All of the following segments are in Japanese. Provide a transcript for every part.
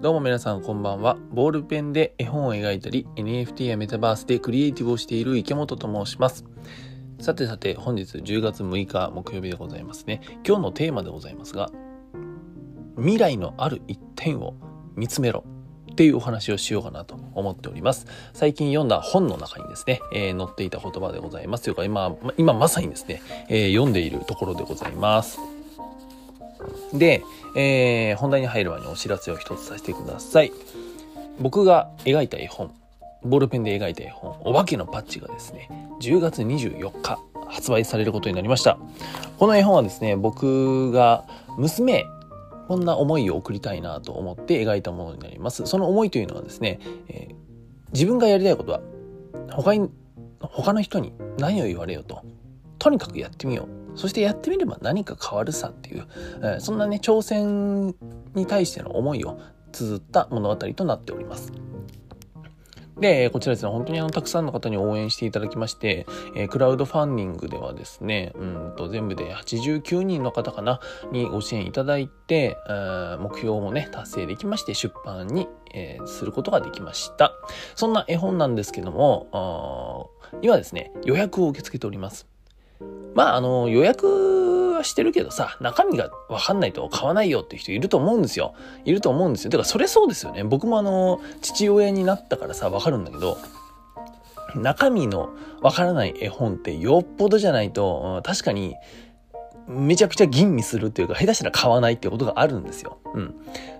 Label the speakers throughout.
Speaker 1: どうも皆さんこんばんは。ボールペンで絵本を描いたり、NFT やメタバースでクリエイティブをしている池本と申します。さてさて、本日10月6日木曜日でございますね。今日のテーマでございますが、未来のある一点を見つめろ。っていうお話をしようかなと思っております。最近読んだ本の中にですね、えー、載っていた言葉でございます。というか今、今まさにですね、えー、読んでいるところでございます。で、えー、本題に入る前にお知らせを一つさせてください。僕が描いた絵本、ボールペンで描いた絵本、お化けのパッチがですね、10月24日発売されることになりました。この絵本はですね、僕が娘こんな思いを送りたいなと思って描いたものになります。その思いというのはですね、えー、自分がやりたいことは他に他の人に何を言われようととにかくやってみよう。そしてやってみれば何か変わるさっていう、えー、そんなね、挑戦に対しての思いを綴った物語となっております。で、こちらですね、本当にあの、たくさんの方に応援していただきまして、えー、クラウドファンディングではですね、うんと、全部で89人の方かな、にご支援いただいて、目標もね、達成できまして、出版に、えー、することができました。そんな絵本なんですけども、今ですね、予約を受け付けております。まあ、あの、予約はしてるけどさ、中身がわかんないと買わないよっていう人いると思うんですよ。いると思うんですよ。だかそれそうですよね。僕もあの、父親になったからさ、わかるんだけど、中身のわからない絵本ってよっぽどじゃないと、確かに、めちゃくちゃ吟味するっていうか、下手したら買わないってことがあるんですよ。うん。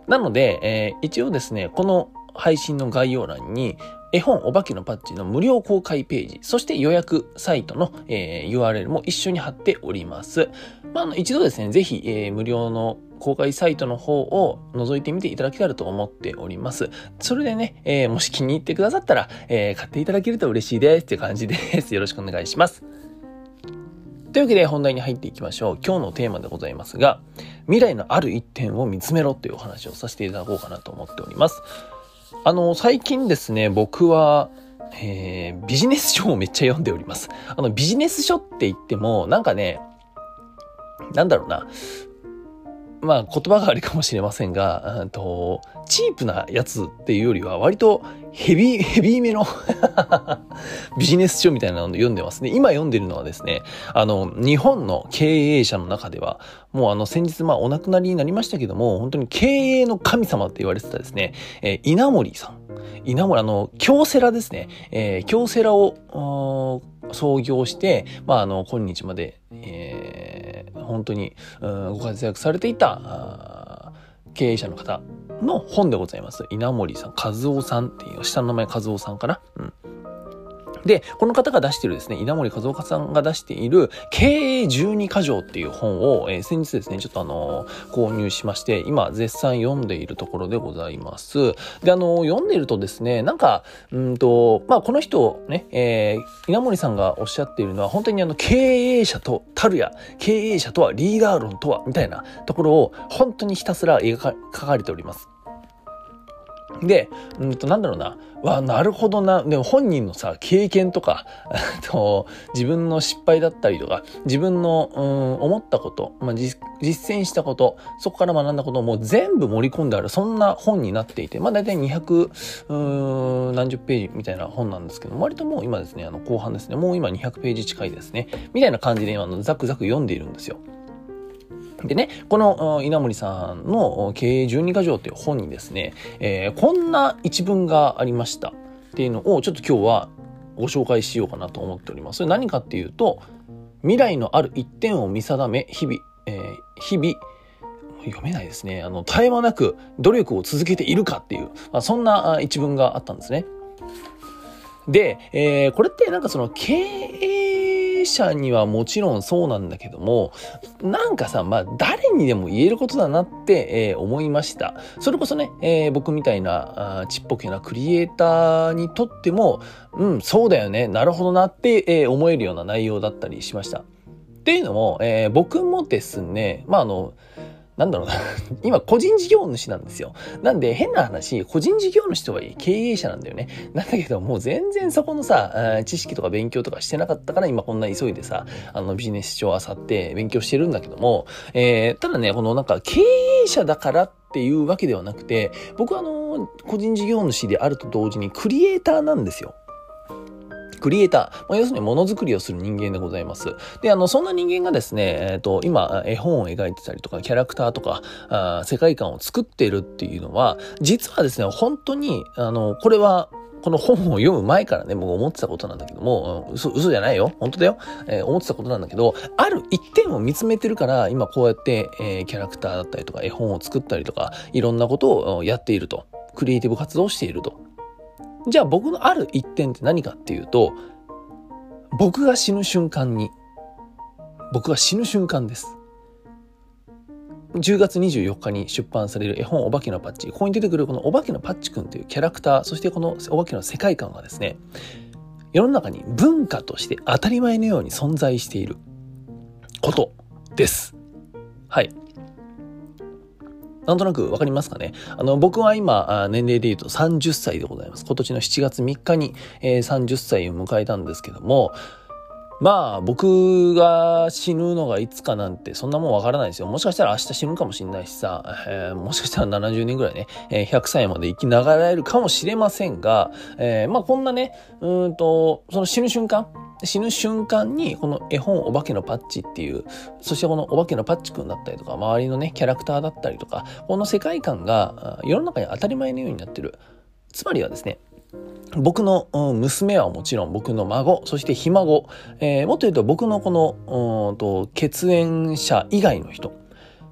Speaker 1: なので、えー、一応ですね、この配信の概要欄に、絵本お化けのパッチの無料公開ページ、そして予約サイトの、えー、URL も一緒に貼っております。まあ、あの一度ですね、ぜひ、えー、無料の公開サイトの方を覗いてみていただけたらと思っております。それでね、えー、もし気に入ってくださったら、えー、買っていただけると嬉しいですっていう感じです。よろしくお願いします。というわけで本題に入っていきましょう。今日のテーマでございますが、未来のある一点を見つめろというお話をさせていただこうかなと思っております。あの、最近ですね、僕は、えー、ビジネス書を めっちゃ読んでおります。あの、ビジネス書って言っても、なんかね、なんだろうな。まあ言葉がありかもしれませんが、うんと、チープなやつっていうよりは割とヘビー、ヘビーめの ビジネス書みたいなのを読んでますね。今読んでるのはですね、あの、日本の経営者の中では、もうあの先日まあお亡くなりになりましたけども、本当に経営の神様って言われてたですね、えー、稲森さん。稲森、あの、京セラですね。えー、京セラを創業して、まああの、今日まで、本当に、ご活躍されていた経営者の方の本でございます。稲森さん、和夫さんっていう、下の名前和夫さんかな？うん。で、この方が出しているですね、稲森和夫さんが出している経営12箇条っていう本を、えー、先日ですね、ちょっとあのー、購入しまして、今絶賛読んでいるところでございます。で、あのー、読んでいるとですね、なんか、うんと、まあ、この人ね、えー、稲森さんがおっしゃっているのは、本当にあの、経営者とたるや、経営者とはリーダー論とは、みたいなところを、本当にひたすら描かれております。で、うんと、なんだろうな。わ、なるほどな。でも本人のさ、経験とか、と自分の失敗だったりとか、自分の、うん、思ったこと、まあ、実践したこと、そこから学んだことをもう全部盛り込んである、そんな本になっていて、まあ大体200、うん、何十ページみたいな本なんですけど、割ともう今ですね、あの後半ですね、もう今200ページ近いですね、みたいな感じで今のザクザク読んでいるんですよ。でね、この稲森さんの経営12箇条っていう本にですね、えー、こんな一文がありましたっていうのをちょっと今日はご紹介しようかなと思っております。それ何かっていうと、未来のある一点を見定め、日々、えー、日々、読めないですね。あの、絶え間なく努力を続けているかっていう、まあ、そんな一文があったんですね。で、えー、これってなんかその経営者にはもちろんそうなんだけども、なんかさ、まあ、誰にでも言えることだなって、えー、思いました。それこそね、えー、僕みたいなあちっぽけなクリエイターにとっても、うん、そうだよね、なるほどなって、えー、思えるような内容だったりしました。っていうのも、えー、僕もですね、まあ、あの、なんだろうな 今個人事業主なんですよ。なんで変な話、個人事業主とはいえ経営者なんだよね。なんだけどもう全然そこのさ、知識とか勉強とかしてなかったから今こんな急いでさ、あのビジネス書を漁って勉強してるんだけども、えー、ただね、このなんか経営者だからっっていうわけではなくて、僕はあの、個人事業主であると同時にクリエイターなんですよ。クリエイター、まあ、要するにものづくりをする人間でございます。で、あの、そんな人間がですね、えっ、ー、と、今、絵本を描いてたりとか、キャラクターとか、あ世界観を作っているっていうのは、実はですね、本当に、あの、これは、この本を読む前からね、僕思ってたことなんだけども、嘘、嘘じゃないよ。本当だよ。えー、思ってたことなんだけど、ある一点を見つめてるから、今こうやって、えー、キャラクターだったりとか、絵本を作ったりとか、いろんなことをやっていると。クリエイティブ活動をしていると。じゃあ僕のある一点って何かっていうと、僕が死ぬ瞬間に、僕が死ぬ瞬間です。10月24日に出版される絵本お化けのパッチ。ここに出てくるこのお化けのパッチくんというキャラクター、そしてこのお化けの世界観がですね、世の中に文化として当たり前のように存在していることです。はい。なんとなくわかりますかね？あの、僕は今、年齢で言うと30歳でございます。今年の7月3日に、えー、30歳を迎えたんですけども、まあ、僕が死ぬのがいつかなんて、そんなもんわからないですよ。もしかしたら明日死ぬかもしれないしさ、えー、もしかしたら70年ぐらいね、えー、100歳まで生きながらえるかもしれませんが、えー、まあこんなね、うんと、その死ぬ瞬間、死ぬ瞬間にこの絵本お化けのパッチっていうそしてこのお化けのパッチくんだったりとか周りのねキャラクターだったりとかこの世界観が世の中に当たり前のようになってる。つまりはですね僕の娘はもちろん僕の孫、そしてひ孫、えー、もっと言うと僕のこの、うんと、血縁者以外の人、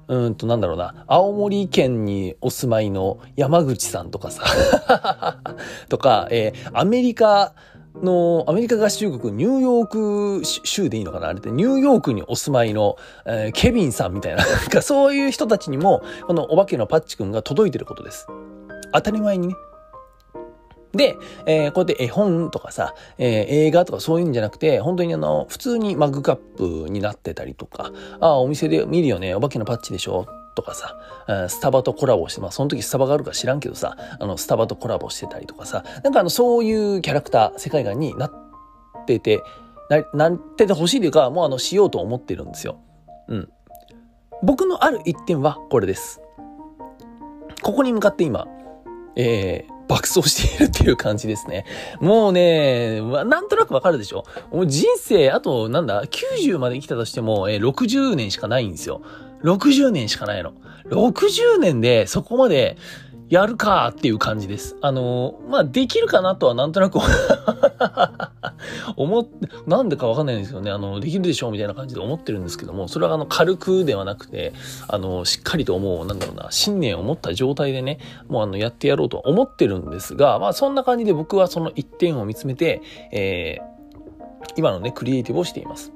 Speaker 1: うんと、なんだろうな、青森県にお住まいの山口さんとかさ、とか、えー、アメリカの、アメリカ合衆国、ニューヨーク州でいいのかな？あれって、ニューヨークにお住まいの、えー、ケビンさんみたいな、なんかそういう人たちにも、このお化けのパッチ君が届いてることです。当たり前にね。で、えー、こうやって絵本とかさ、えー、映画とかそういうんじゃなくて、本当にあの、普通にマグカップになってたりとか、ああ、お店で見るよね、お化けのパッチでしょとかさ、スタバとコラボして、まあその時スタバがあるか知らんけどさ、あの、スタバとコラボしてたりとかさ、なんかあの、そういうキャラクター、世界観になってて、な、なっててほしいというか、もうあの、しようと思ってるんですよ。うん。僕のある一点はこれです。ここに向かって今、えー、爆走しているっていう感じですね。もうね、なんとなくわかるでしょ？もう人生、あと、なんだ、90まで生きたとしても、えー、60年しかないんですよ。60年しかないの。60年でそこまでやるかっていう感じです。あのまあ、できるかなとはなんとなく 思って、なんでかわかんないんですよね。あの、できるでしょうみたいな感じで思ってるんですけども、それはあの、軽くではなくて、あの、しっかりともう、なんだろうな、信念を持った状態でね、もうあの、やってやろうとは思ってるんですが、まあ、そんな感じで僕はその一点を見つめて、えー、今のね、クリエイティブをしています。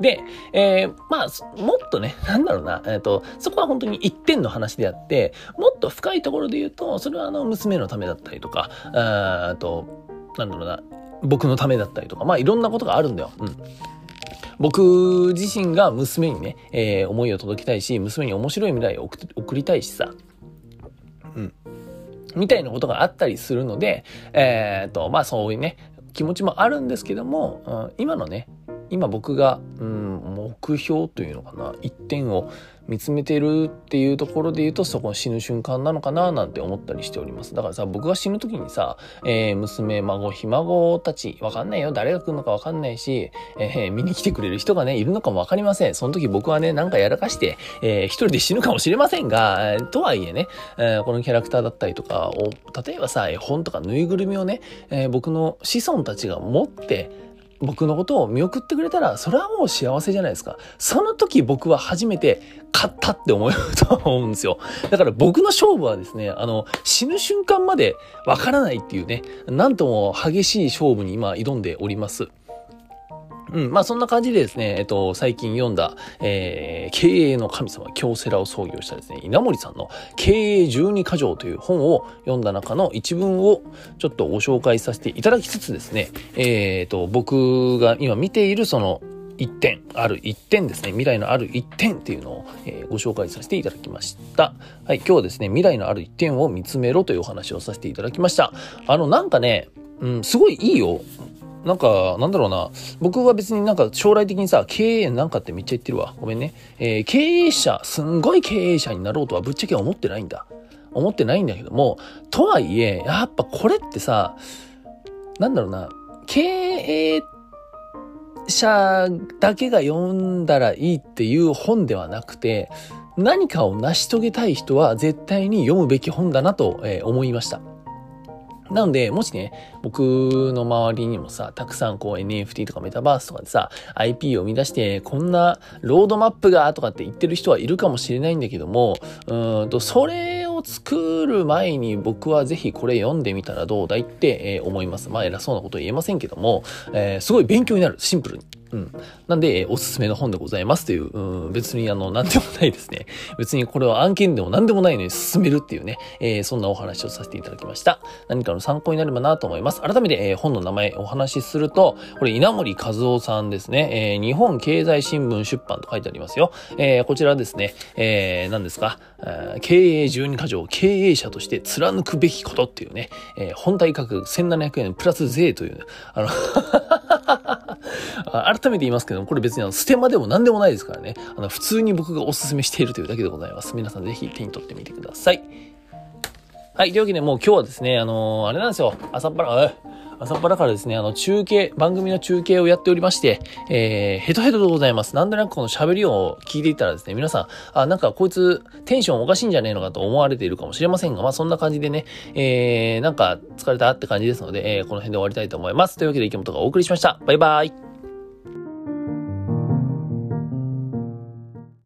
Speaker 1: で、えー、まあ、もっとね、なんだろうな、えっ、ー、と、そこは本当に一点の話であって、もっと深いところで言うと、それはあの、娘のためだったりとか、あと、なんだろうな、僕のためだったりとか、まあ、いろんなことがあるんだよ。うん。僕自身が娘にね、えー、思いを届けたいし、娘に面白い未来を送りたいしさ。うん。みたいなことがあったりするので、えっ、ー、と、まあそういうね、気持ちもあるんですけども、うん、今のね、今僕が、うん、目標というのかな一点を見つめてるっていうところで言うとそこ死ぬ瞬間なのかななんて思ったりしております。だからさ僕が死ぬ時にさ、えー、娘孫ひ孫たちわかんないよ。誰が来るのかわかんないし、えー、見に来てくれる人がねいるのかもわかりません。その時僕はねなんかやらかして、えー、一人で死ぬかもしれませんが、とはいえね、えこのキャラクターだったりとかを例えばさ絵本とかぬいぐるみをね、え僕の子孫たちが持って僕のことを見送ってくれたら、それはもう幸せじゃないですか。その時僕は初めて勝ったって思うと思うんですよ。だから僕の勝負はですね、あの、死ぬ瞬間までわからないっていうね、なんとも激しい勝負に今挑んでおります。うん、まあそんな感じでですね、えっと、最近読んだ、えー、経営の神様、京セラを創業したですね、稲森さんの経営12箇条という本を読んだ中の一文をちょっとご紹介させていただきつつですね、えっ、と、僕が今見ているその一点、ある一点ですね。未来のある一点っていうのを、えー、ご紹介させていただきました。はい、今日はですね、未来のある一点を見つめろというお話をさせていただきました。あの、なんかね、うん、すごいいいよ。なんか、なんだろうな。僕は別になんか将来的にさ、経営なんかってめっちゃ言ってるわ。ごめんね。えー、経営者、すんごい経営者になろうとはぶっちゃけ思ってないんだ。思ってないんだけども、とはいえ、やっぱこれってさ、なんだろうな。経営者だけが読んだらいいっていう本ではなくて、何かを成し遂げたい人は絶対に読むべき本だなと思いました。なので、もしね、僕の周りにもさ、たくさんこう NFT とかメタバースとかでさ、IP を生み出して、こんなロードマップがとかって言ってる人はいるかもしれないんだけども、うんと、それを作る前に僕はぜひこれ読んでみたらどうだいって、え、思います。まあ偉そうなこと言えませんけども、えー、すごい勉強になる、シンプルに。うん。なんで、おすすめの本でございますという、うん、別にあの、なんでもないですね。別にこれは案件でも何でもないのに進めるっていうね、えー、そんなお話をさせていただきました。何かの参考になればなと思います。改めて、えー、本の名前お話しすると、これ稲森和夫さんですね。えー、日本経済新聞出版と書いてありますよ。えー、こちらですね、えー、何ですか、経営12箇条、経営者として貫くべきことっていうね、えー、本体価格1700円プラス税という、あの 改めて言いますけどもこれ別にあのステマでも何でもないですからね。あの、普通に僕がおすすめしているというだけでございます。皆さんぜひ手に取ってみてください。はい。というわけで、もう今日はですね、あのー、あれなんですよ。朝っぱら、朝っぱらからですね、あの、中継、番組の中継をやっておりまして、えー、ヘトヘトでございます。なんとなくこの喋りを聞いていたらですね、皆さん、あ、なんかこいつテンションおかしいんじゃねえのかと思われているかもしれませんが、まあそんな感じでね、えー、なんか疲れたって感じですので、えー、この辺で終わりたいと思います。というわけで池本がお送りしました。バイバイ。